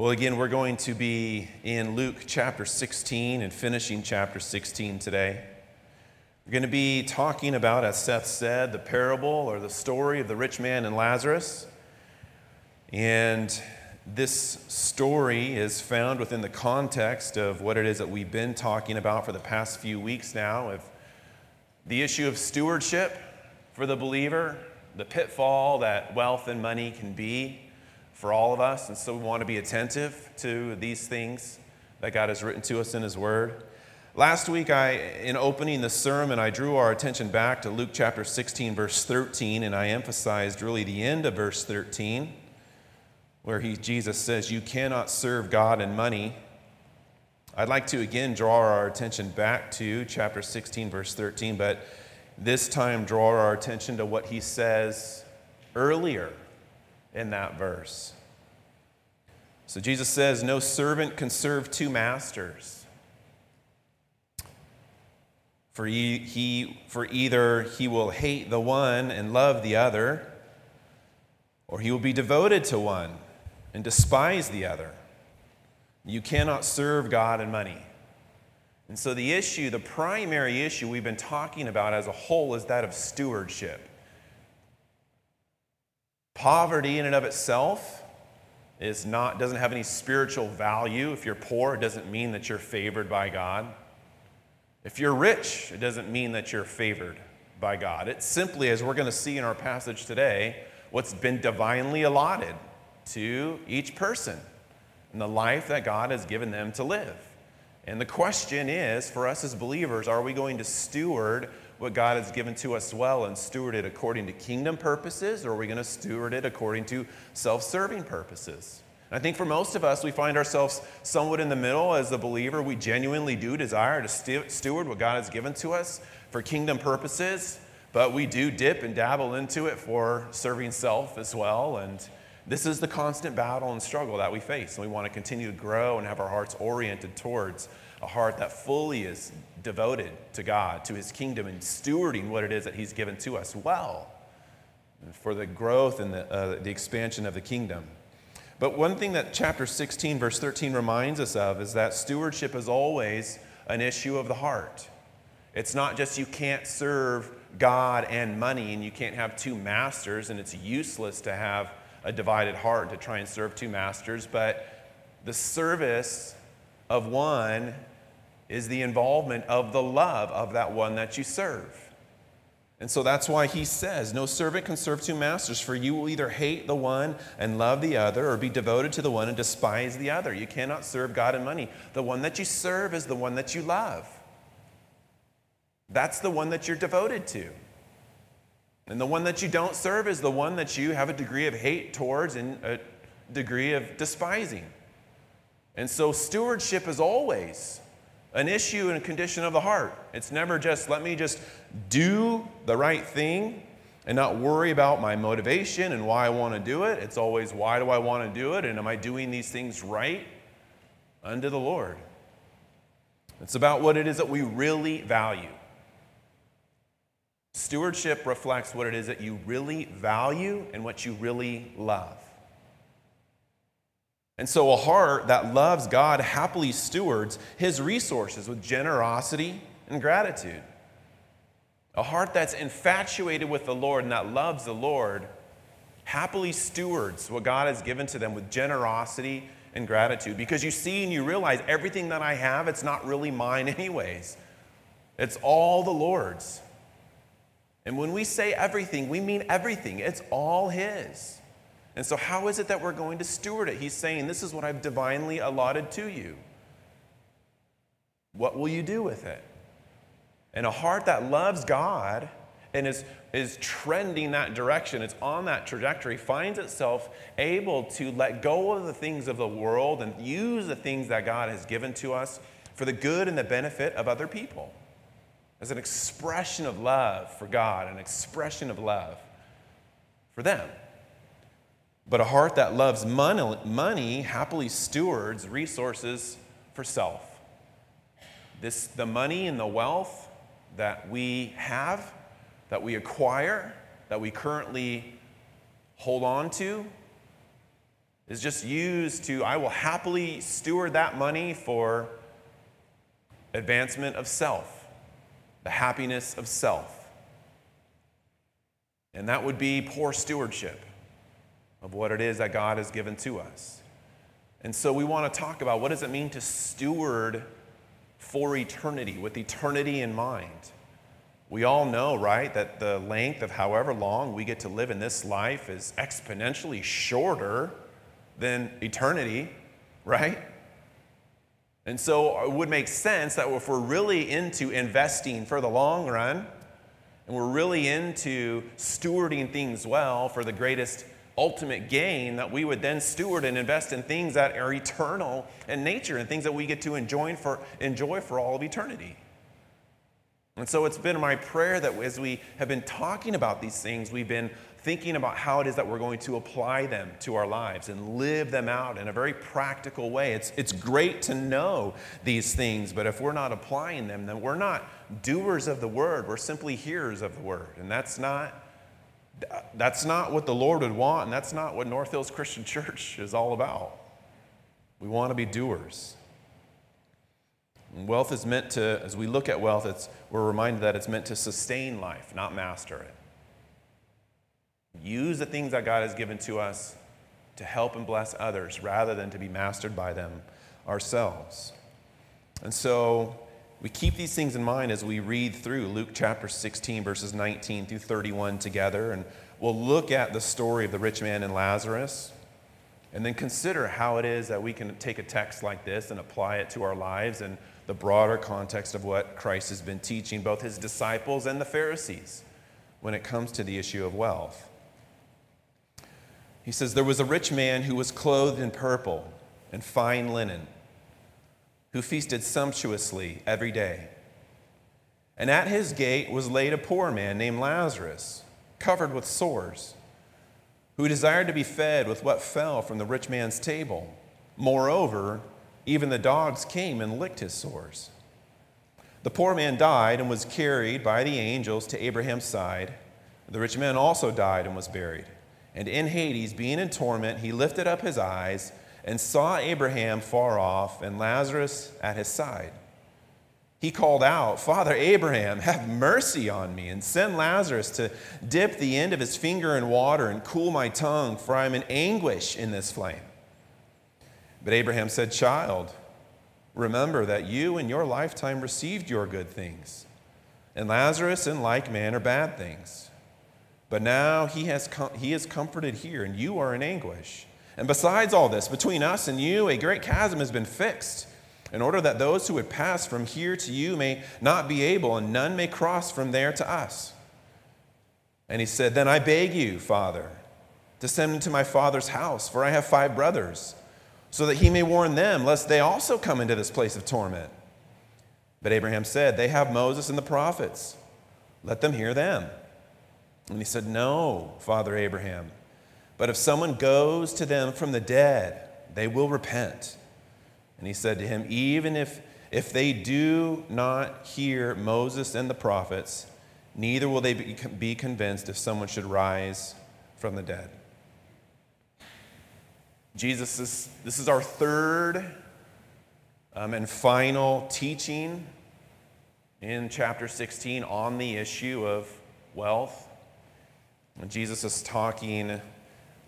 Well, again, we're going to be in Luke chapter 16 and finishing chapter 16 today. We're going to be talking about, as Seth said, the parable or the story of the rich man and Lazarus. And this story is found within the context of what it is that we've been talking about for the past few weeks now of the issue of stewardship for the believer, the pitfall that wealth and money can be for all of us. And so we want to be attentive to these things that God has written to us in His Word. Last week, I, in opening the sermon, I drew our attention back to Luke chapter 16, verse 13, and I emphasized really the end of verse 13, where he, Jesus says, You cannot serve God and money. I'd like to again draw our attention back to chapter 16, verse 13, but this time draw our attention to what he says earlier in that verse. So Jesus says, No servant can serve two masters. For, he, he, for either he will hate the one and love the other, or he will be devoted to one and despise the other. You cannot serve God and money. And so, the issue, the primary issue we've been talking about as a whole is that of stewardship. Poverty in and of itself is not, doesn't have any spiritual value. If you're poor, it doesn't mean that you're favored by God. If you're rich, it doesn't mean that you're favored by God. It's simply, as we're going to see in our passage today, what's been divinely allotted to each person and the life that God has given them to live. And the question is for us as believers, are we going to steward what God has given to us well and steward it according to kingdom purposes, or are we going to steward it according to self serving purposes? I think for most of us, we find ourselves somewhat in the middle as a believer. We genuinely do desire to steward what God has given to us for kingdom purposes, but we do dip and dabble into it for serving self as well. And this is the constant battle and struggle that we face. And we want to continue to grow and have our hearts oriented towards a heart that fully is devoted to God, to his kingdom, and stewarding what it is that he's given to us well for the growth and the, uh, the expansion of the kingdom. But one thing that chapter 16, verse 13 reminds us of is that stewardship is always an issue of the heart. It's not just you can't serve God and money and you can't have two masters, and it's useless to have a divided heart to try and serve two masters, but the service of one is the involvement of the love of that one that you serve. And so that's why he says, No servant can serve two masters, for you will either hate the one and love the other, or be devoted to the one and despise the other. You cannot serve God and money. The one that you serve is the one that you love. That's the one that you're devoted to. And the one that you don't serve is the one that you have a degree of hate towards and a degree of despising. And so stewardship is always an issue and a condition of the heart. It's never just, let me just do the right thing and not worry about my motivation and why I want to do it. It's always, why do I want to do it? And am I doing these things right unto the Lord? It's about what it is that we really value. Stewardship reflects what it is that you really value and what you really love. And so, a heart that loves God happily stewards his resources with generosity and gratitude. A heart that's infatuated with the Lord and that loves the Lord happily stewards what God has given to them with generosity and gratitude because you see and you realize everything that I have, it's not really mine, anyways. It's all the Lord's. And when we say everything, we mean everything, it's all His. And so, how is it that we're going to steward it? He's saying, This is what I've divinely allotted to you. What will you do with it? And a heart that loves God and is, is trending that direction, it's on that trajectory, finds itself able to let go of the things of the world and use the things that God has given to us for the good and the benefit of other people. As an expression of love for God, an expression of love for them. But a heart that loves money, money happily stewards resources for self. This, the money and the wealth that we have, that we acquire, that we currently hold on to, is just used to, I will happily steward that money for advancement of self, the happiness of self. And that would be poor stewardship of what it is that God has given to us. And so we want to talk about what does it mean to steward for eternity, with eternity in mind. We all know, right, that the length of however long we get to live in this life is exponentially shorter than eternity, right? And so it would make sense that if we're really into investing for the long run, and we're really into stewarding things well for the greatest ultimate gain, that we would then steward and invest in things that are eternal in nature and things that we get to enjoy for, enjoy for all of eternity. And so it's been my prayer that as we have been talking about these things, we've been thinking about how it is that we're going to apply them to our lives and live them out in a very practical way. It's, it's great to know these things, but if we're not applying them, then we're not doers of the word. We're simply hearers of the word. And that's not, that's not what the Lord would want, and that's not what North Hills Christian Church is all about. We want to be doers. And wealth is meant to, as we look at wealth, it's, we're reminded that it's meant to sustain life, not master it. Use the things that God has given to us to help and bless others rather than to be mastered by them ourselves. And so we keep these things in mind as we read through Luke chapter 16, verses 19 through 31 together. And we'll look at the story of the rich man and Lazarus and then consider how it is that we can take a text like this and apply it to our lives in the broader context of what Christ has been teaching both his disciples and the Pharisees when it comes to the issue of wealth. He says, There was a rich man who was clothed in purple and fine linen, who feasted sumptuously every day. And at his gate was laid a poor man named Lazarus, covered with sores, who desired to be fed with what fell from the rich man's table. Moreover, even the dogs came and licked his sores. The poor man died and was carried by the angels to Abraham's side. The rich man also died and was buried. And in Hades, being in torment, he lifted up his eyes and saw Abraham far off and Lazarus at his side. He called out, Father Abraham, have mercy on me and send Lazarus to dip the end of his finger in water and cool my tongue, for I am in anguish in this flame. But Abraham said, Child, remember that you in your lifetime received your good things, and Lazarus in like manner bad things. But now he, has com- he is comforted here, and you are in anguish. And besides all this, between us and you, a great chasm has been fixed, in order that those who would pass from here to you may not be able, and none may cross from there to us. And he said, Then I beg you, Father, to send my father's house, for I have five brothers, so that he may warn them, lest they also come into this place of torment. But Abraham said, They have Moses and the prophets. Let them hear them. And he said, No, Father Abraham. But if someone goes to them from the dead, they will repent. And he said to him, Even if, if they do not hear Moses and the prophets, neither will they be, convinced if someone should rise from the dead. Jesus, is, this is our third um, and final teaching in chapter 16 on the issue of wealth. Jesus is talking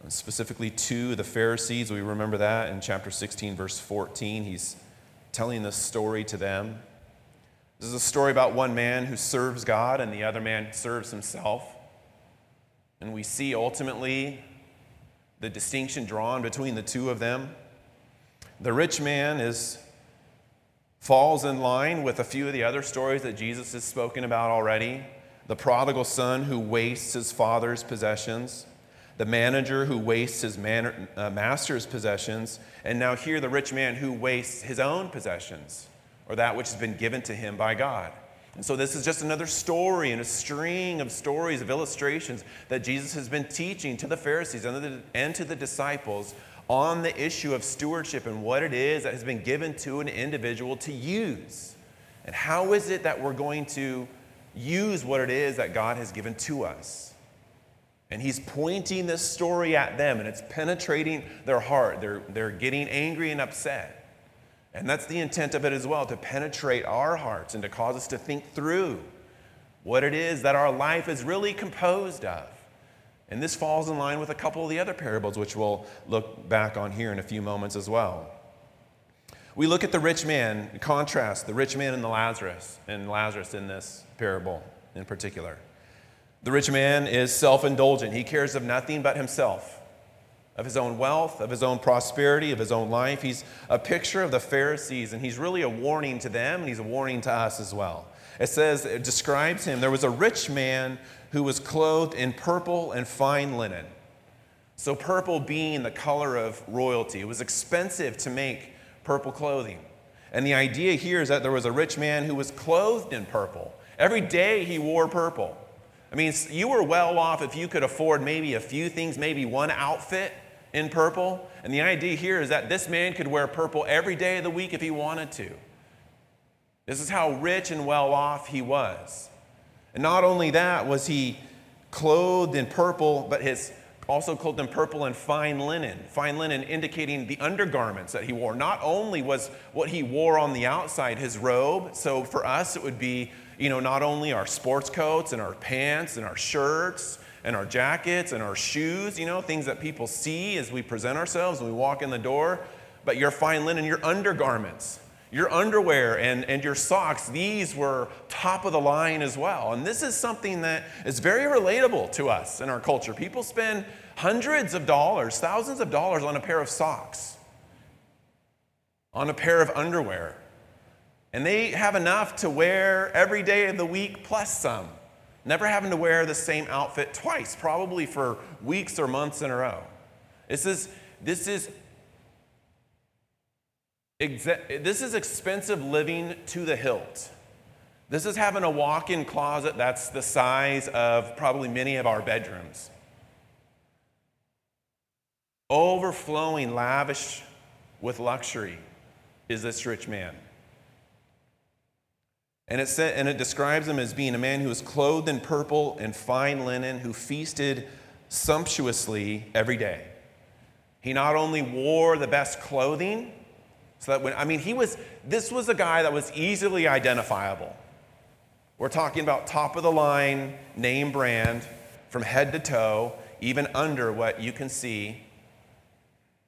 specifically to the Pharisees. We remember that in chapter 16, verse 14. He's telling this story to them. This is a story about one man who serves God and the other man serves himself. And we see ultimately the distinction drawn between the two of them. The rich man is falls in line with a few of the other stories that Jesus has spoken about already the prodigal son who wastes his father's possessions, the manager who wastes his man, uh, master's possessions, and now here the rich man who wastes his own possessions or that which has been given to him by God. And so, this is just another story and a string of stories, of illustrations that Jesus has been teaching to the Pharisees and to the disciples on the issue of stewardship and what it is that has been given to an individual to use. And how is it that we're going to use what it is that God has given to us. And he's pointing this story at them, and it's penetrating their heart. They're, they're getting angry and upset. And that's the intent of it as well to penetrate our hearts and to cause us to think through what it is that our life is really composed of. And this falls in line with a couple of the other parables, which we'll look back on here in a few moments as well. We look at the rich man, contrast the rich man and the Lazarus, and Lazarus in this parable in particular. The rich man is self indulgent. He cares of nothing but himself, of his own wealth, of his own prosperity, of his own life. He's a picture of the Pharisees, and he's really a warning to them, and he's a warning to us as well. It says, it describes him there was a rich man who was clothed in purple and fine linen. So, purple being the color of royalty, it was expensive to make purple clothing. And the idea here is that there was a rich man who was clothed in purple. Every day he wore purple. I mean, you were well off if you could afford maybe a few things, maybe one outfit in purple. And the idea here is that this man could wear purple every day of the week if he wanted to. This is how rich and well off he was. And not only that was he clothed in purple, but his also clothed in purple and fine linen. Fine linen indicating the undergarments that he wore. Not only was what he wore on the outside his robe, so for us it would be you know, not only our sports coats and our pants and our shirts and our jackets and our shoes, you know, things that people see as we present ourselves and we walk in the door, but your fine linen, your undergarments, your underwear and, and your socks, these were top of the line as well. And this is something that is very relatable to us in our culture. People spend hundreds of dollars, thousands of dollars on a pair of socks, on a pair of underwear. And they have enough to wear every day of the week plus some. Never having to wear the same outfit twice, probably for weeks or months in a row. This is, this is, this is expensive living to the hilt. This is having a walk in closet that's the size of probably many of our bedrooms. Overflowing, lavish with luxury is this rich man. And it, said, and it describes him as being a man who was clothed in purple and fine linen, who feasted sumptuously every day. He not only wore the best clothing, so that when, I mean, he was, this was a guy that was easily identifiable. We're talking about top of the line, name brand, from head to toe, even under what you can see,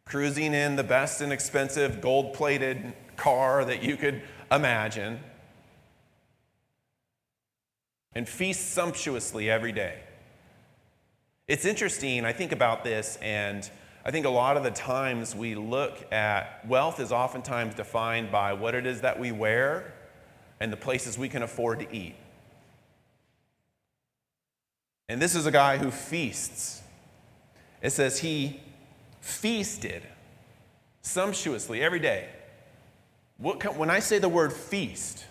cruising in the best and expensive gold plated car that you could imagine and feast sumptuously every day. It's interesting, I think about this, and I think a lot of the times we look at wealth is oftentimes defined by what it is that we wear and the places we can afford to eat. And this is a guy who feasts. It says he feasted sumptuously every day. What, when I say the word feast,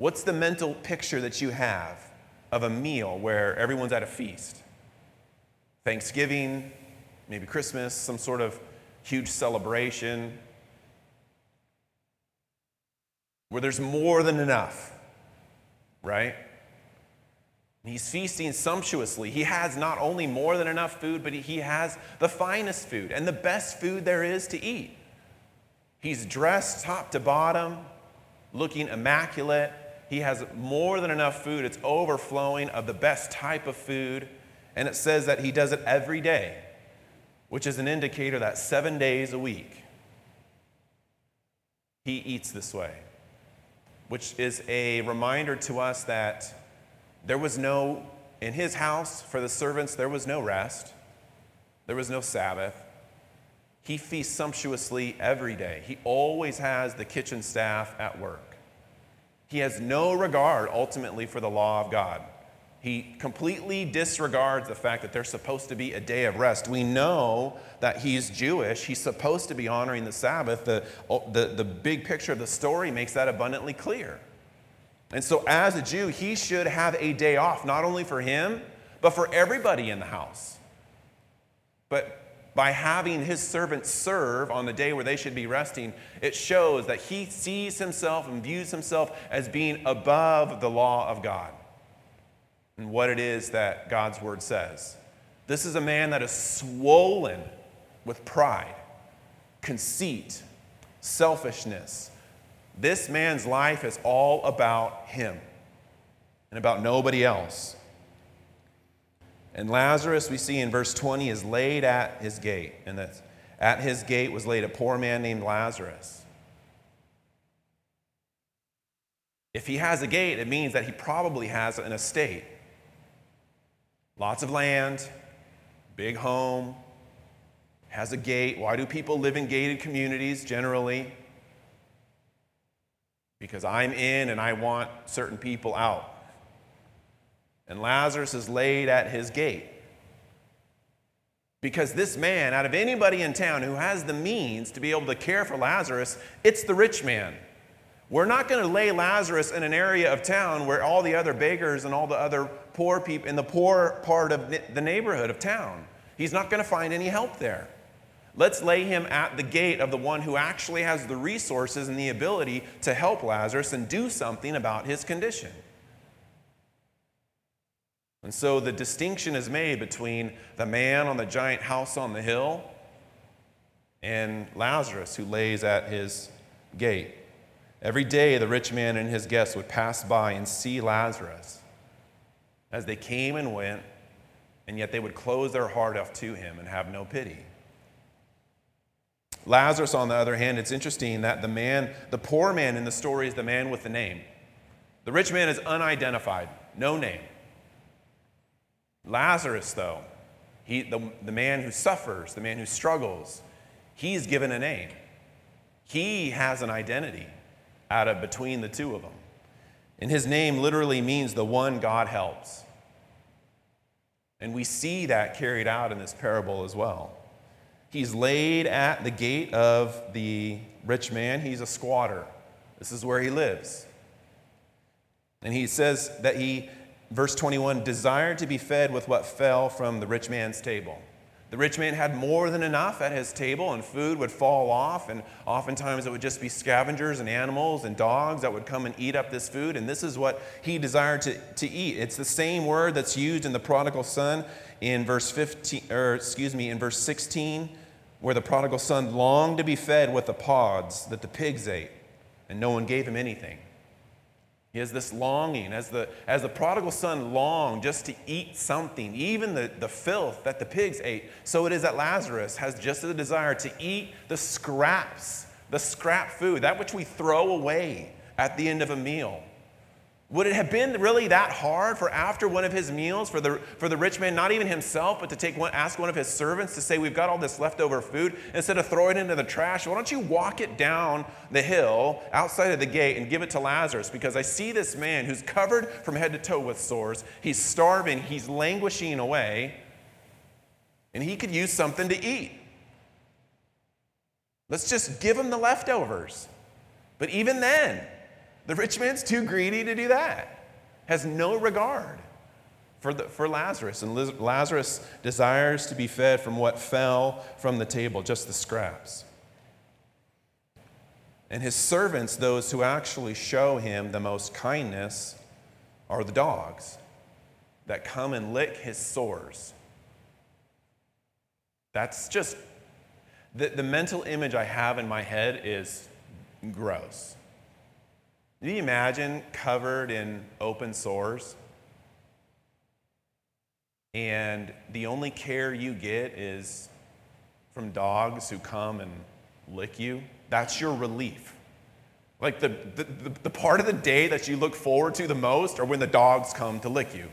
What's the mental picture that you have of a meal where everyone's at a feast? Thanksgiving, maybe Christmas, some sort of huge celebration where there's more than enough, right? He's feasting sumptuously. He has not only more than enough food, but he has the finest food and the best food there is to eat. He's dressed top to bottom, looking immaculate, he has more than enough food. It's overflowing of the best type of food. And it says that he does it every day, which is an indicator that seven days a week he eats this way, which is a reminder to us that there was no, in his house for the servants, there was no rest, there was no Sabbath. He feasts sumptuously every day. He always has the kitchen staff at work. He has no regard ultimately for the law of God. He completely disregards the fact that there's supposed to be a day of rest. We know that he's Jewish. He's supposed to be honoring the Sabbath. The, the, the big picture of the story makes that abundantly clear. And so, as a Jew, he should have a day off, not only for him, but for everybody in the house. But by having his servants serve on the day where they should be resting, it shows that he sees himself and views himself as being above the law of God and what it is that God's word says This is a man that is swollen with pride, conceit, selfishness. This man's life is all about him and about nobody else. And Lazarus, we see in verse 20, is laid at his gate. And that at his gate was laid a poor man named Lazarus. If he has a gate, it means that he probably has an estate. Lots of land, big home, has a gate. Why do people live in gated communities generally? Because I'm in and I want certain people out. And Lazarus is laid at his gate. Because this man, out of anybody in town who has the means to be able to care for Lazarus, it's the rich man. We're not going to lay Lazarus in an area of town where all the other beggars and all the other poor people in the poor part of the neighborhood of town. He's not going to find any help there. Let's lay him at the gate of the one who actually has the resources and the ability to help Lazarus and do something about his condition. And so the distinction is made between the man on the giant house on the hill and Lazarus who lays at his gate. Every day, the rich man and his guests would pass by and see Lazarus as they came and went, and yet they would close their heart off to him and have no pity. Lazarus, on the other hand, it's interesting that the man, the poor man in the story is the man with the name. The rich man is unidentified, no name. Lazarus, though, he, the, the man who suffers, the man who struggles, he's given a name. He has an identity out of between the two of them. And his name literally means the one God helps. And we see that carried out in this parable as well. He's laid at the gate of the rich man. He's a squatter. This is where he lives. And he says that he, verse 21, desired to be fed with what fell from the rich man's table. The rich man had more than enough at his table, and food would fall off, and oftentimes it would just be scavengers and animals and dogs that would come and eat up this food, and this is what he desired to, to eat. It's the same word that's used in the prodigal son in verse 15, or excuse me, in verse 16, where the prodigal son longed to be fed with the pods that the pigs ate, and no one gave him anything. He has this longing, as the, as the prodigal son longed just to eat something, even the, the filth that the pigs ate, so it is that Lazarus has just the desire to eat the scraps, the scrap food, that which we throw away at the end of a meal. Would it have been really that hard for after one of his meals for the, for the rich man, not even himself, but to take one, ask one of his servants to say, We've got all this leftover food, instead of throwing it into the trash, why don't you walk it down the hill outside of the gate and give it to Lazarus? Because I see this man who's covered from head to toe with sores. He's starving, he's languishing away, and he could use something to eat. Let's just give him the leftovers. But even then, the rich man's too greedy to do that, has no regard for, the, for Lazarus. And Lazarus desires to be fed from what fell from the table, just the scraps. And his servants, those who actually show him the most kindness, are the dogs that come and lick his sores. That's just the, the mental image I have in my head is gross. Can you imagine covered in open sores? And the only care you get is from dogs who come and lick you. That's your relief. Like the, the, the, part of the day that you look forward to the most are when the dogs come to lick you.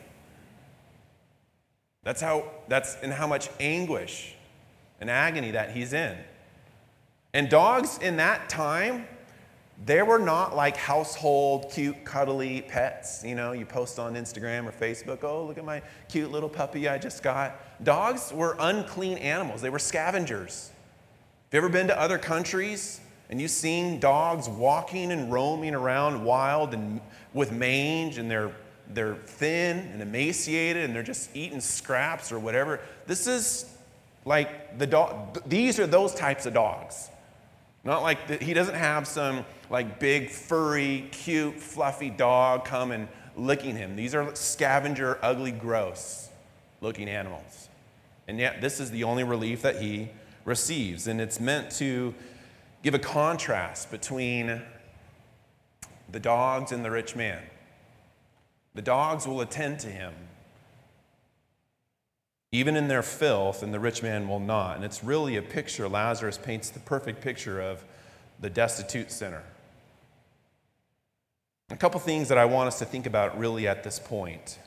That's how, that's in how much anguish and agony that he's in. And dogs in that time, they were not like household, cute, cuddly pets. You know, you post on Instagram or Facebook, oh, look at my cute little puppy I just got. Dogs were unclean animals, they were scavengers. Have you ever been to other countries and you've seen dogs walking and roaming around wild and with mange and they're, they're thin and emaciated and they're just eating scraps or whatever? This is like the dog, these are those types of dogs. Not like the, he doesn't have some like big, furry, cute, fluffy dog come and licking him. These are scavenger, ugly, gross looking animals. And yet, this is the only relief that he receives. And it's meant to give a contrast between the dogs and the rich man. The dogs will attend to him, even in their filth, and the rich man will not. And it's really a picture, Lazarus paints the perfect picture of the destitute sinner. A couple things that I want us to think about really at this point.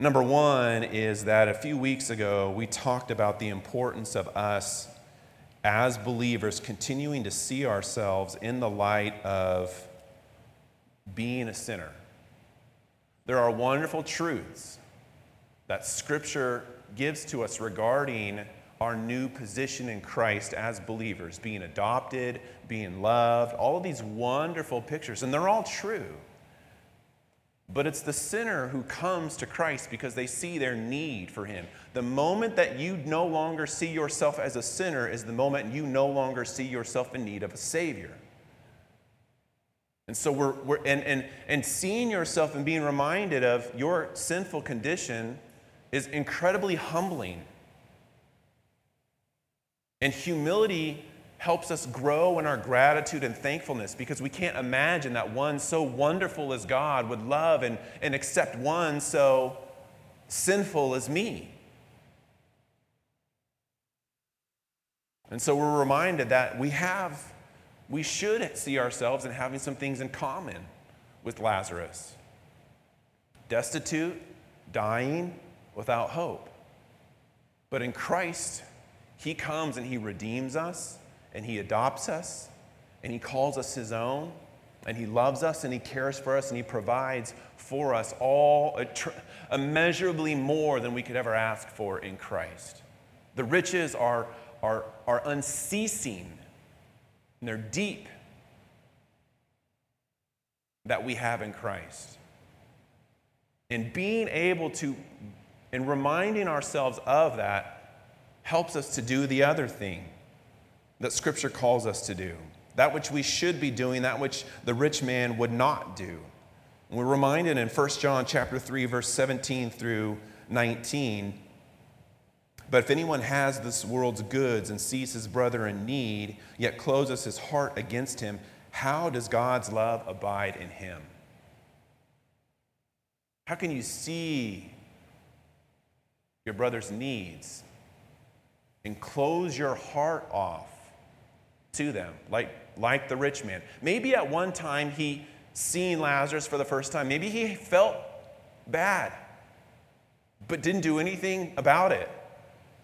Number one is that a few weeks ago we talked about the importance of us as believers continuing to see ourselves in the light of being a sinner. There are wonderful truths that Scripture gives to us regarding our new position in Christ as believers, being adopted, being loved, all of these wonderful pictures, and they're all true. But it's the sinner who comes to Christ because they see their need for him. The moment that you no longer see yourself as a sinner is the moment you no longer see yourself in need of a Savior. And so we're, we're and, and, and seeing yourself and being reminded of your sinful condition is incredibly humbling. And humility helps us grow in our gratitude and thankfulness because we can't imagine that one so wonderful as God would love and, and accept one so sinful as me. And so we're reminded that we have, we should see ourselves in having some things in common with Lazarus destitute, dying, without hope. But in Christ, He comes and He redeems us and He adopts us and He calls us His own and He loves us and He cares for us and He provides for us all immeasurably more than we could ever ask for in Christ. The riches are, are, are unceasing and they're deep that we have in Christ. And being able to, and reminding ourselves of that, helps us to do the other thing that Scripture calls us to do, that which we should be doing, that which the rich man would not do. And we're reminded in 1 John chapter 3, verse 17 through 19. But if anyone has this world's goods and sees his brother in need, yet closes his heart against him, how does God's love abide in him? How can you see your brother's needs and close your heart off to them, like, like the rich man. Maybe at one time he seen Lazarus for the first time. Maybe he felt bad, but didn't do anything about it.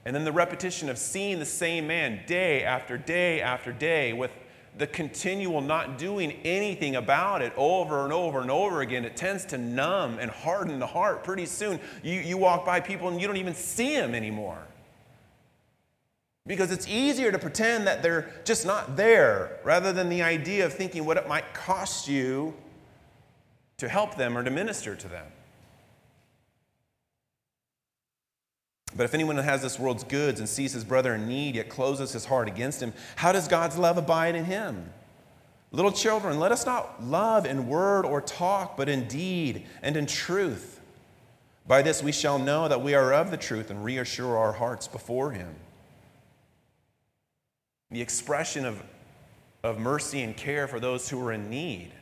And then the repetition of seeing the same man day after day after day with the continual not doing anything about it over and over and over again, it tends to numb and harden the heart. Pretty soon, you, you walk by people and you don't even see them anymore. Because it's easier to pretend that they're just not there rather than the idea of thinking what it might cost you to help them or to minister to them. But if anyone has this world's goods and sees his brother in need, yet closes his heart against him, how does God's love abide in him? Little children, let us not love in word or talk, but in deed and in truth. By this we shall know that we are of the truth and reassure our hearts before him. The expression of, of mercy and care for those who are in need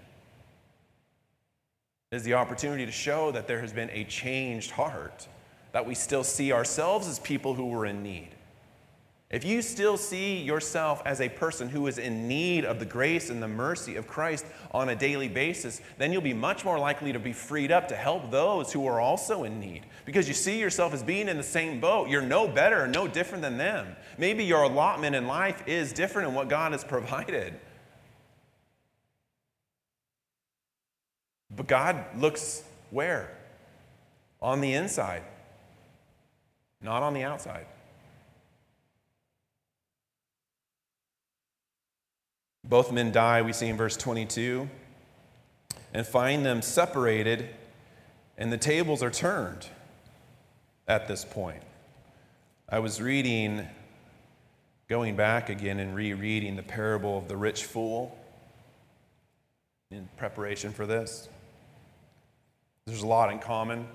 is the opportunity to show that there has been a changed heart, that we still see ourselves as people who were in need. If you still see yourself as a person who is in need of the grace and the mercy of Christ on a daily basis, then you'll be much more likely to be freed up to help those who are also in need. Because you see yourself as being in the same boat. You're no better, no different than them. Maybe your allotment in life is different in what God has provided. But God looks where? On the inside, not on the outside. Both men die, we see in verse 22, and find them separated, and the tables are turned at this point. I was reading, going back again and rereading the parable of the rich fool in preparation for this. There's a lot in common.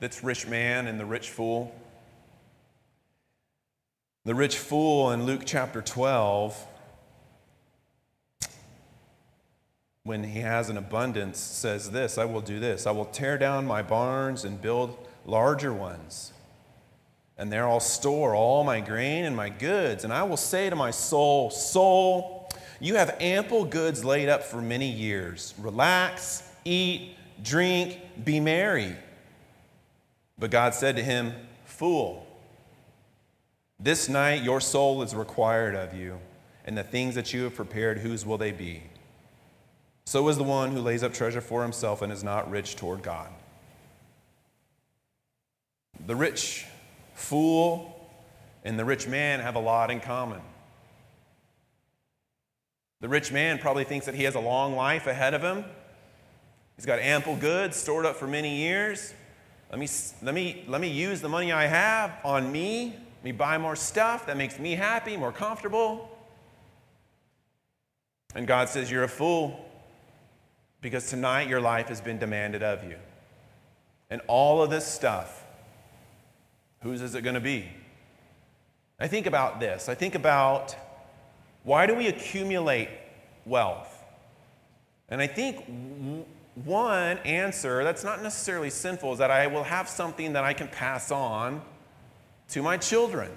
This rich man and the rich fool. The rich fool in Luke chapter 12, when he has an abundance, says this I will do this. I will tear down my barns and build larger ones. And there I'll store all my grain and my goods. And I will say to my soul, Soul, you have ample goods laid up for many years. Relax, eat, drink, be merry. But God said to him, Fool, this night your soul is required of you, and the things that you have prepared, whose will they be? So is the one who lays up treasure for himself and is not rich toward God. The rich fool and the rich man have a lot in common. The rich man probably thinks that he has a long life ahead of him. He's got ample goods stored up for many years. Let me, let me, let me use the money I have on me. Let me buy more stuff that makes me happy, more comfortable. And God says, You're a fool because tonight your life has been demanded of you. And all of this stuff, whose is it going to be? I think about this. I think about why do we accumulate wealth? And I think one answer that's not necessarily sinful is that I will have something that I can pass on to my children.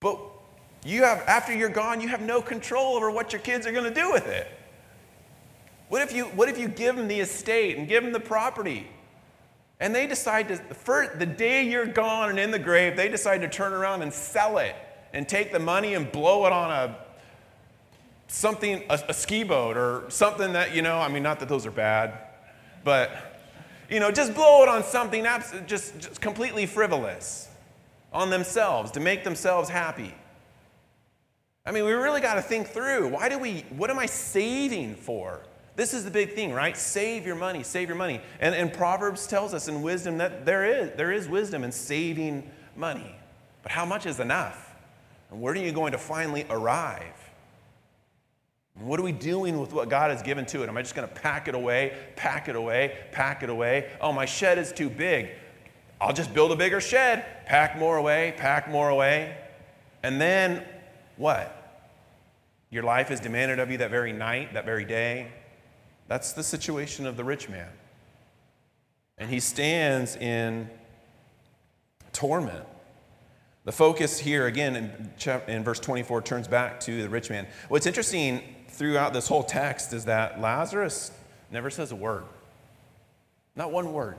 But you have, after you're gone, you have no control over what your kids are going to do with it. What if you, what if you give them the estate and give them the property? And they decide to, for the day you're gone and in the grave, they decide to turn around and sell it and take the money and blow it on a something, a, a ski boat or something that, you know, I mean, not that those are bad, but, you know, just blow it on something abs- just, just completely frivolous on themselves to make themselves happy. I mean, we really got to think through why do we, what am I saving for? This is the big thing, right? Save your money, save your money. And, and Proverbs tells us in wisdom that there is, there is wisdom in saving money. But how much is enough? And where are you going to finally arrive? What are we doing with what God has given to it? Am I just going to pack it away, pack it away, pack it away? Oh, my shed is too big. I'll just build a bigger shed, pack more away, pack more away. And then what? Your life is demanded of you that very night, that very day. That's the situation of the rich man. And he stands in torment. The focus here, again, in, in verse 24, turns back to the rich man. What's interesting throughout this whole text is that Lazarus never says a word. Not one word.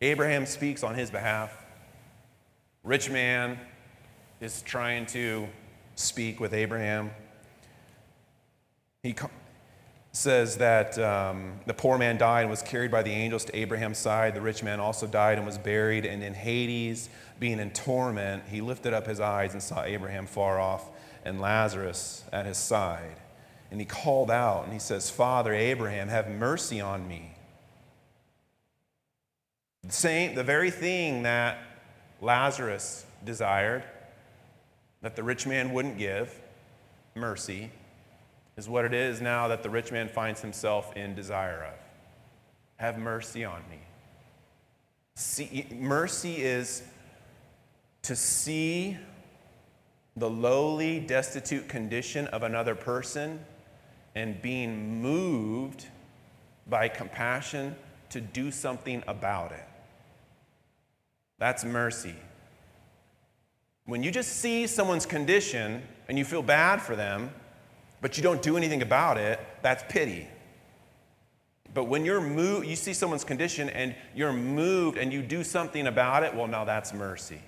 Abraham speaks on his behalf. Rich man is trying to speak with Abraham. He says that um, the poor man died and was carried by the angels to Abraham's side. The rich man also died and was buried. And in Hades, being in torment, he lifted up his eyes and saw Abraham far off and Lazarus at his side. And he called out and he says, Father Abraham, have mercy on me. The, same, the very thing that Lazarus desired, that the rich man wouldn't give, mercy, is what it is now that the rich man finds himself in desire of. Have mercy on me. See, mercy is to see the lowly, destitute condition of another person and being moved by compassion to do something about it. That's mercy. When you just see someone's condition and you feel bad for them, but you don't do anything about it, that's pity. But when you're moved, you see someone's condition and you're moved and you do something about it, well, now that's mercy.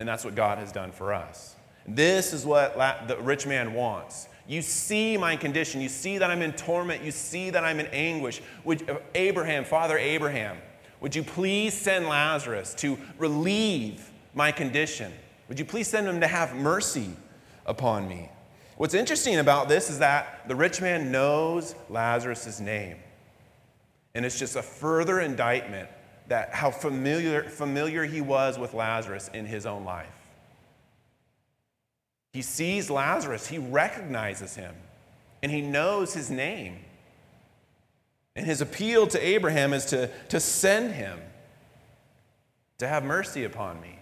And that's what God has done for us. This is what the rich man wants. You see my condition. You see that I'm in torment. You see that I'm in anguish. Would, uh, Abraham, Father Abraham, would you please send Lazarus to relieve my condition? Would you please send him to have mercy upon me? What's interesting about this is that the rich man knows Lazarus' name. And it's just a further indictment that how familiar, familiar he was with Lazarus in his own life. He sees Lazarus, he recognizes him, and he knows his name. And his appeal to Abraham is to, to send him to have mercy upon me.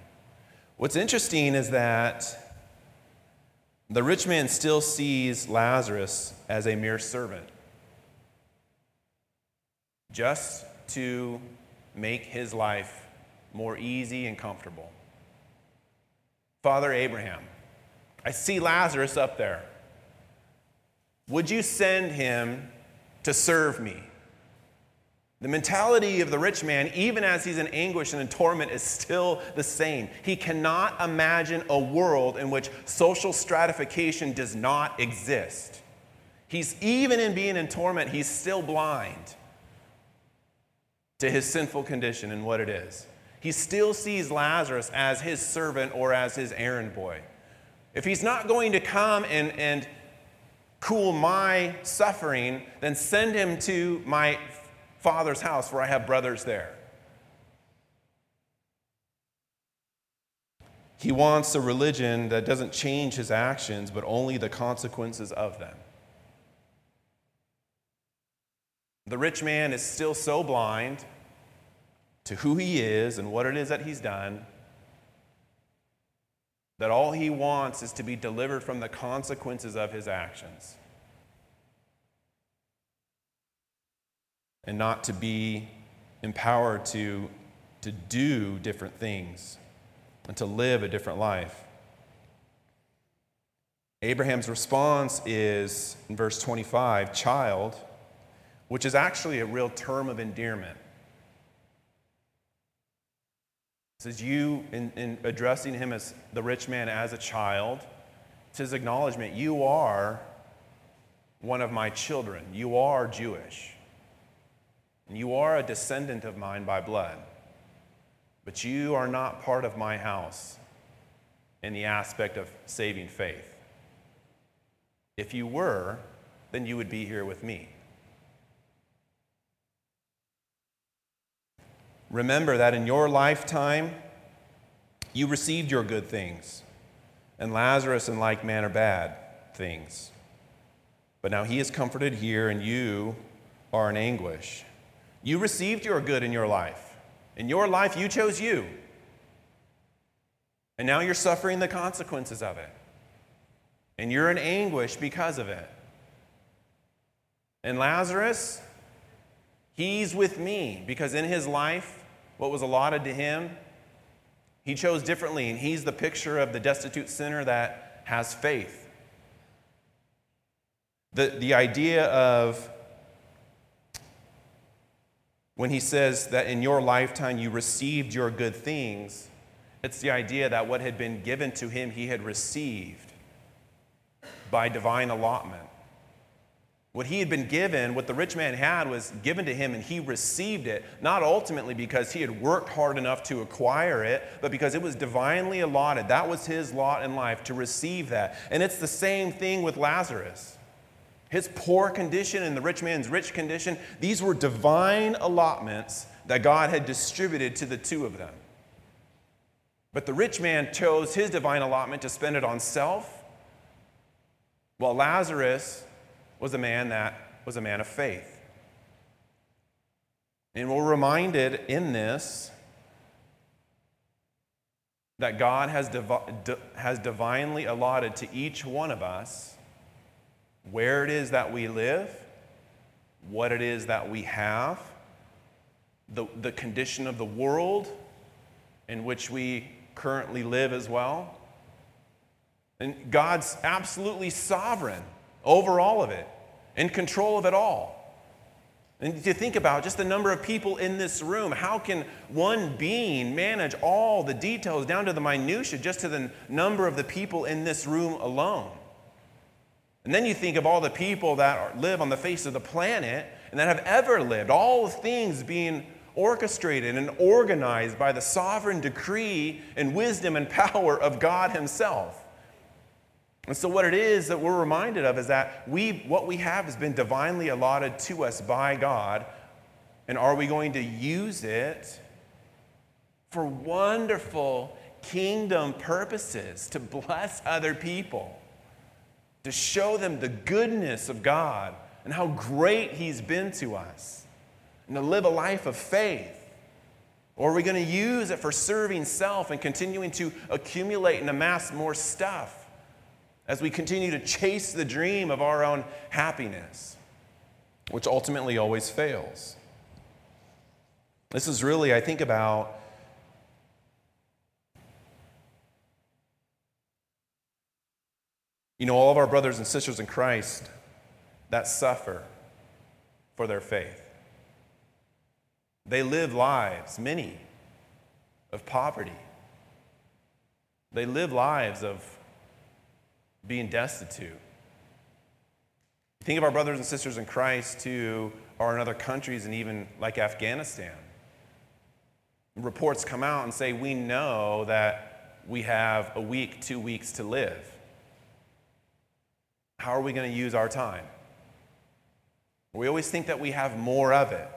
What's interesting is that the rich man still sees Lazarus as a mere servant, just to make his life more easy and comfortable. Father Abraham, I see Lazarus up there. Would you send him to serve me? The mentality of the rich man, even as he's in anguish and in torment, is still the same. He cannot imagine a world in which social stratification does not exist. He's even in being in torment, he's still blind to his sinful condition and what it is. He still sees Lazarus as his servant or as his errand boy. If he's not going to come and, and cool my suffering, then send him to my father's house where I have brothers there. He wants a religion that doesn't change his actions, but only the consequences of them. The rich man is still so blind to who he is and what it is that he's done that all he wants is to be delivered from the consequences of his actions. and not to be empowered to, to do different things and to live a different life. Abraham's response is in verse 25, child, which is actually a real term of endearment. It says, You, in, in addressing him as the rich man as a child, it's his acknowledgement, you are one of my children. You are Jewish. And you are a descendant of mine by blood, but you are not part of my house in the aspect of saving faith. If you were, then you would be here with me. Remember that in your lifetime, you received your good things, and Lazarus in like manner bad things. But now he is comforted here, and you are in anguish. You received your good in your life. In your life, you chose you. And now you're suffering the consequences of it. And you're in anguish because of it. And Lazarus, he's with me because in his life, what was allotted to him, he chose differently. And he's the picture of the destitute sinner that has faith. The, the idea of when he says that in your lifetime you received your good things, it's the idea that what had been given to him, he had received by divine allotment. What he had been given, what the rich man had, was given to him, and he received it, not ultimately because he had worked hard enough to acquire it, but because it was divinely allotted. That was his lot in life to receive that. And it's the same thing with Lazarus. His poor condition and the rich man's rich condition, these were divine allotments that God had distributed to the two of them. But the rich man chose his divine allotment to spend it on self, while Lazarus was a man that was a man of faith. And we're reminded in this that God has, has divinely allotted to each one of us where it is that we live, what it is that we have, the, the condition of the world in which we currently live as well. And God's absolutely sovereign over all of it, in control of it all. And to think about just the number of people in this room, how can one being manage all the details down to the minutia, just to the number of the people in this room alone? And then you think of all the people that are, live on the face of the planet and that have ever lived, all things being orchestrated and organized by the sovereign decree and wisdom and power of God Himself. And so, what it is that we're reminded of is that we, what we have has been divinely allotted to us by God. And are we going to use it for wonderful kingdom purposes to bless other people? to show them the goodness of God and how great He's been to us, and to live a life of faith. Or are we going to use it for serving self and continuing to accumulate and amass more stuff as we continue to chase the dream of our own happiness, which ultimately always fails? This is really, I think about You know, all of our brothers and sisters in Christ that suffer for their faith. They live lives, many, of poverty. They live lives of being destitute. Think of our brothers and sisters in Christ who are in other countries and even like Afghanistan. Reports come out and say, We know that we have a week, two weeks to live. How are we going to use our time? We always think that we have more of it.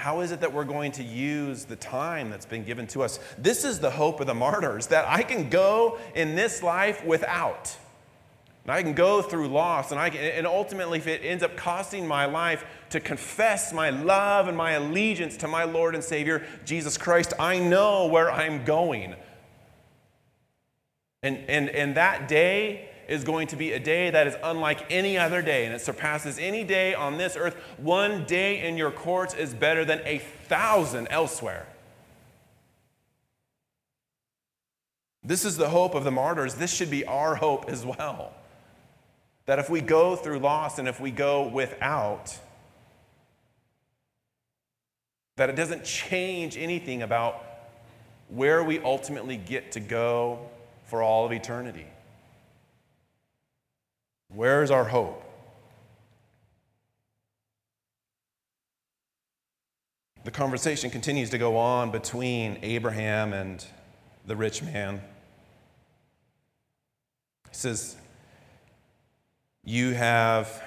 How is it that we're going to use the time that's been given to us? This is the hope of the martyrs that I can go in this life without. And I can go through loss, and, I can, and ultimately, if it ends up costing my life to confess my love and my allegiance to my Lord and Savior, Jesus Christ, I know where I'm going. And, and, and that day is going to be a day that is unlike any other day, and it surpasses any day on this earth. One day in your courts is better than a thousand elsewhere. This is the hope of the martyrs. This should be our hope as well. That if we go through loss and if we go without, that it doesn't change anything about where we ultimately get to go for all of eternity. Where is our hope? The conversation continues to go on between Abraham and the rich man. He says, You have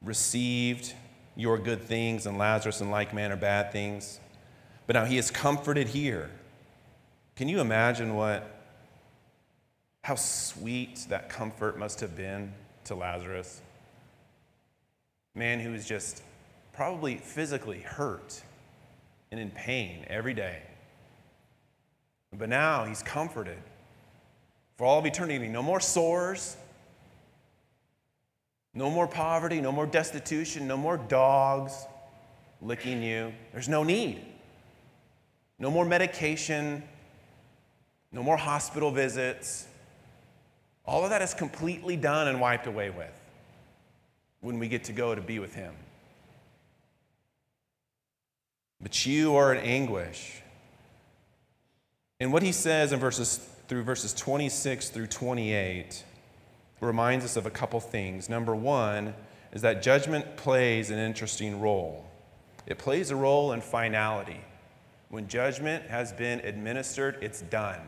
received your good things, and Lazarus in like manner bad things. But now he is comforted here. Can you imagine what how sweet that comfort must have been to Lazarus. Man who was just probably physically hurt and in pain every day. But now he's comforted for all of eternity. No more sores, no more poverty, no more destitution, no more dogs licking you. There's no need. No more medication, no more hospital visits. All of that is completely done and wiped away with when we get to go to be with Him. But you are in anguish. And what he says in verses through verses 26 through 28 reminds us of a couple things. Number one is that judgment plays an interesting role. It plays a role in finality. When judgment has been administered, it's done.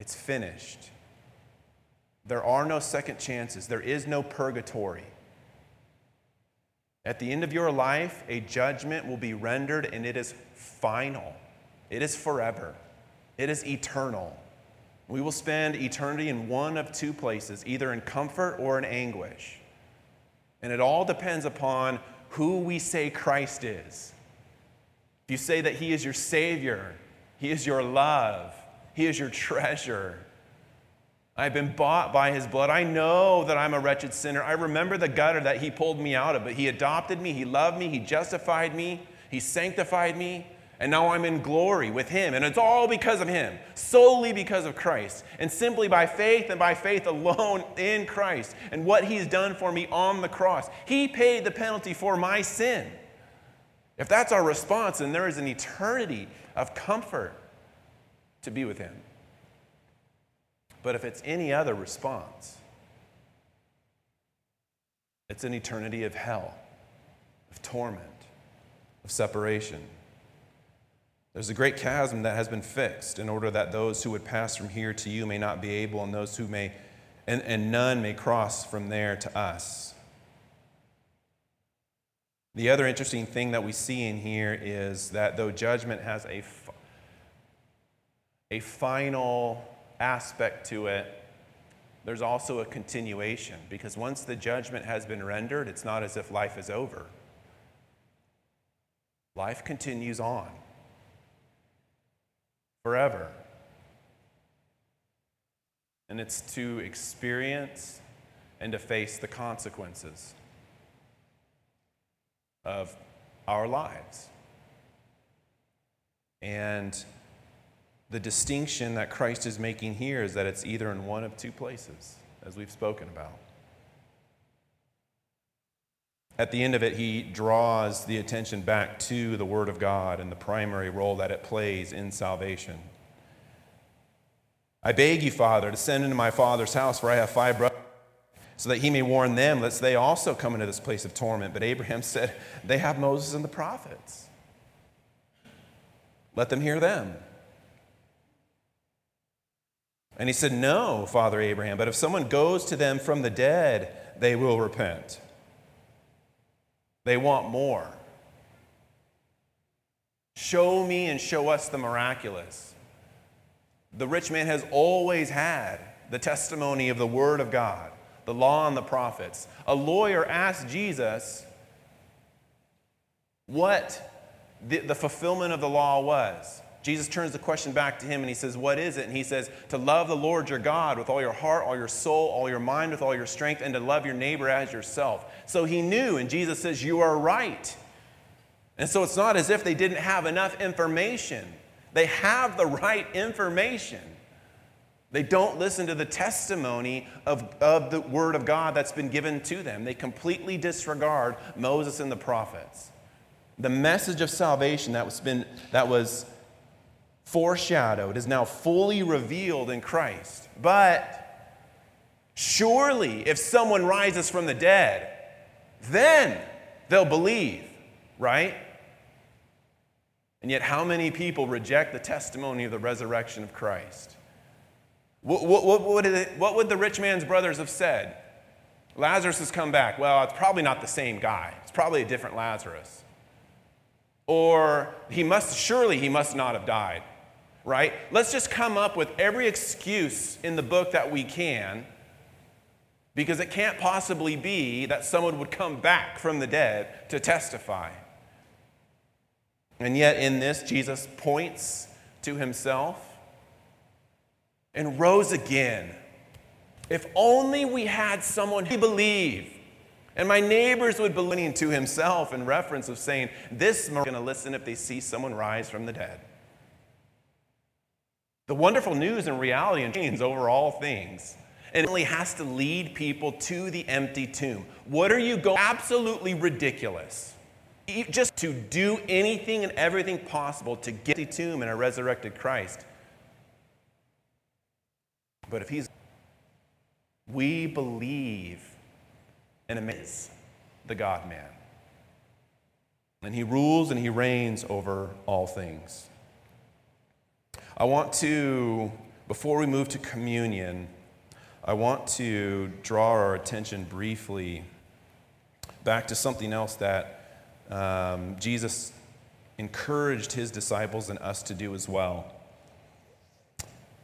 It's finished. There are no second chances, there is no purgatory. At the end of your life, a judgment will be rendered and it is final. It is forever. It is eternal. We will spend eternity in one of two places, either in comfort or in anguish. And it all depends upon who we say Christ is. If you say that He is your Savior, He is your love, he is your treasure. I've been bought by his blood. I know that I'm a wretched sinner. I remember the gutter that he pulled me out of, but he adopted me, he loved me, he justified me, he sanctified me, and now I'm in glory with him. And it's all because of him, solely because of Christ, and simply by faith and by faith alone in Christ and what he's done for me on the cross. He paid the penalty for my sin. If that's our response, then there is an eternity of comfort to be with Him. But if it's any other response, it's an eternity of hell, of torment, of separation. There's a great chasm that has been fixed in order that those who would pass from here to you may not be able, and those who may, and, and none may cross from there to us. The other interesting thing that we see in here is that though judgment has a a final aspect to it, there's also a continuation because once the judgment has been rendered, it's not as if life is over. Life continues on forever. And it's to experience and to face the consequences of our lives. And the distinction that Christ is making here is that it's either in one of two places, as we've spoken about. At the end of it, he draws the attention back to the Word of God and the primary role that it plays in salvation. I beg you, Father, to send into my father's house, for I have five brothers, so that he may warn them, lest they also come into this place of torment. But Abraham said, They have Moses and the prophets. Let them hear them. And he said, No, Father Abraham, but if someone goes to them from the dead, they will repent. They want more. Show me and show us the miraculous. The rich man has always had the testimony of the Word of God, the law and the prophets. A lawyer asked Jesus what the, the fulfillment of the law was. Jesus turns the question back to him and he says, What is it? And he says, To love the Lord your God with all your heart, all your soul, all your mind, with all your strength, and to love your neighbor as yourself. So he knew, and Jesus says, You are right. And so it's not as if they didn't have enough information. They have the right information. They don't listen to the testimony of, of the word of God that's been given to them. They completely disregard Moses and the prophets. The message of salvation that was, been, that was foreshadowed is now fully revealed in Christ. But surely, if someone rises from the dead, then they'll believe, right? And yet, how many people reject the testimony of the resurrection of Christ? What, what, what, would it, what would the rich man's brothers have said? Lazarus has come back. Well, it's probably not the same guy. It's probably a different Lazarus. Or he must, surely he must not have died right? Let's just come up with every excuse in the book that we can because it can't possibly be that someone would come back from the dead to testify. And yet, in this, Jesus points to himself and rose again. If only we had someone who believed. And my neighbors would believe to himself in reference of saying, This is going to listen if they see someone rise from the dead. The wonderful news and reality and change over all things. And it only has to lead people to the empty tomb. What are you going? Absolutely ridiculous. Just to do anything and everything possible to get the tomb and a resurrected Christ. But if he's, we believe in a man, the God man. And he rules and he reigns over all things. I want to, before we move to communion, I want to draw our attention briefly back to something else that um, Jesus encouraged his disciples and us to do as well.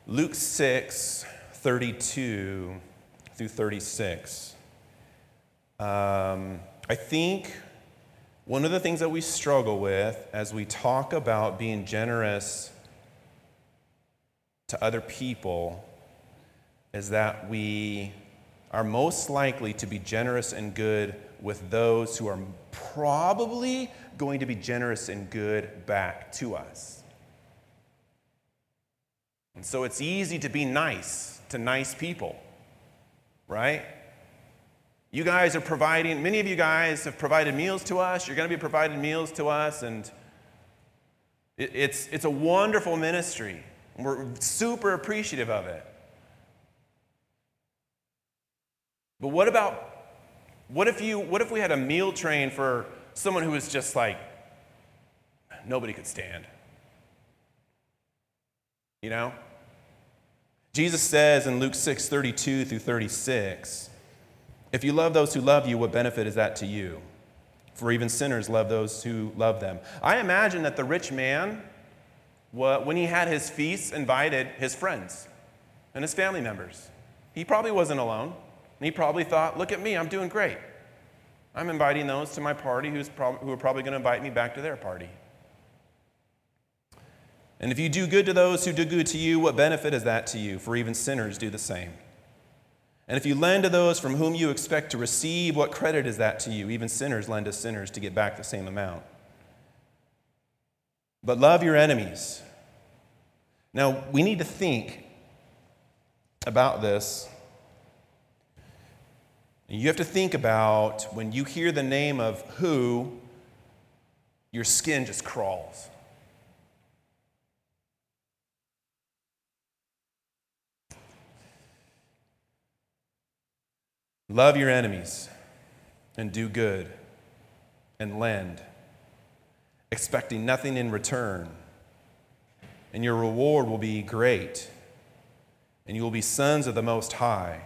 Luke 6, 32 through 36. Um, I think one of the things that we struggle with as we talk about being generous to other people is that we are most likely to be generous and good with those who are probably going to be generous and good back to us. And so it's easy to be nice to nice people, right? You guys are providing, many of you guys have provided meals to us. You're going to be providing meals to us, and it's, it's a wonderful ministry. We're super appreciative of it. But what about what if you what if we had a meal train for someone who was just like nobody could stand? You know? Jesus says in Luke 6, 32 through 36, if you love those who love you, what benefit is that to you? For even sinners love those who love them. I imagine that the rich man when he had his feasts, invited his friends and his family members. He probably wasn't alone. And he probably thought, look at me, I'm doing great. I'm inviting those to my party who's prob- who are probably going to invite me back to their party. And if you do good to those who do good to you, what benefit is that to you? For even sinners do the same. And if you lend to those from whom you expect to receive, what credit is that to you? Even sinners lend to sinners to get back the same amount. But love your enemies. Now, we need to think about this you have to think about when you hear the name of who, your skin just crawls. Love your enemies and do good and lend, expecting nothing in return. And your reward will be great, and you will be sons of the Most High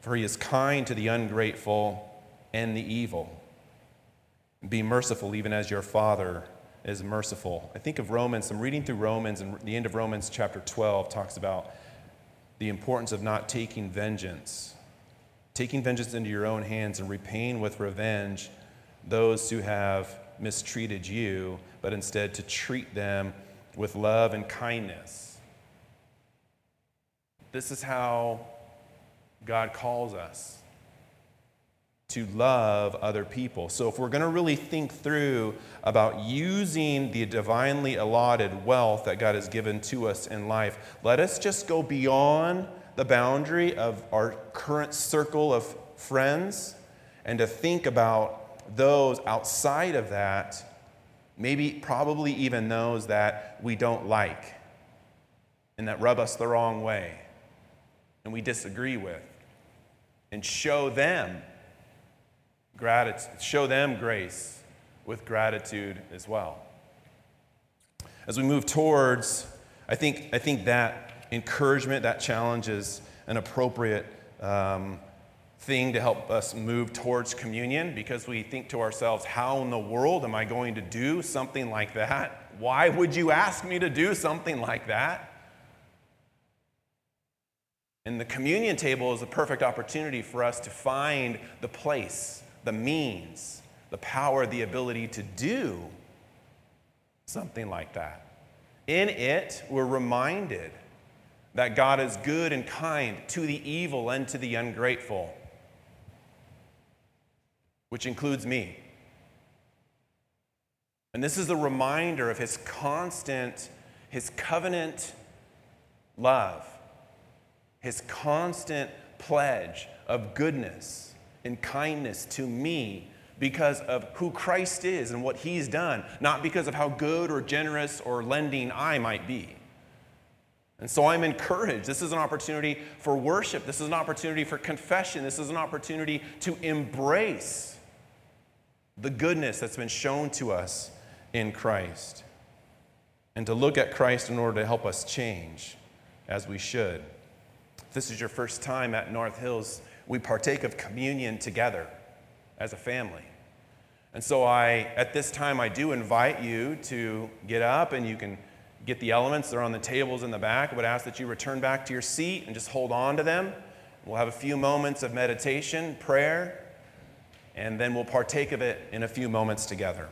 for he is kind to the ungrateful and the evil. Be merciful, even as your Father is merciful. I think of Romans, I'm reading through Romans, and the end of Romans chapter 12 talks about the importance of not taking vengeance, taking vengeance into your own hands and repaying with revenge those who have mistreated you, but instead to treat them with love and kindness. This is how God calls us to love other people. So, if we're going to really think through about using the divinely allotted wealth that God has given to us in life, let us just go beyond the boundary of our current circle of friends and to think about those outside of that, maybe probably even those that we don't like and that rub us the wrong way and we disagree with and show them gratitude, show them grace with gratitude as well. As we move towards, I think, I think that encouragement, that challenge is an appropriate um, thing to help us move towards communion because we think to ourselves, how in the world am I going to do something like that? Why would you ask me to do something like that? And the communion table is a perfect opportunity for us to find the place, the means, the power, the ability to do something like that. In it, we're reminded that God is good and kind to the evil and to the ungrateful, which includes me. And this is a reminder of his constant, his covenant love his constant pledge of goodness and kindness to me because of who Christ is and what he's done, not because of how good or generous or lending I might be. And so I'm encouraged. This is an opportunity for worship. This is an opportunity for confession. This is an opportunity to embrace the goodness that's been shown to us in Christ and to look at Christ in order to help us change as we should. If this is your first time at North Hills, we partake of communion together as a family. And so I at this time I do invite you to get up and you can get the elements. They're on the tables in the back. I would ask that you return back to your seat and just hold on to them. We'll have a few moments of meditation, prayer, and then we'll partake of it in a few moments together.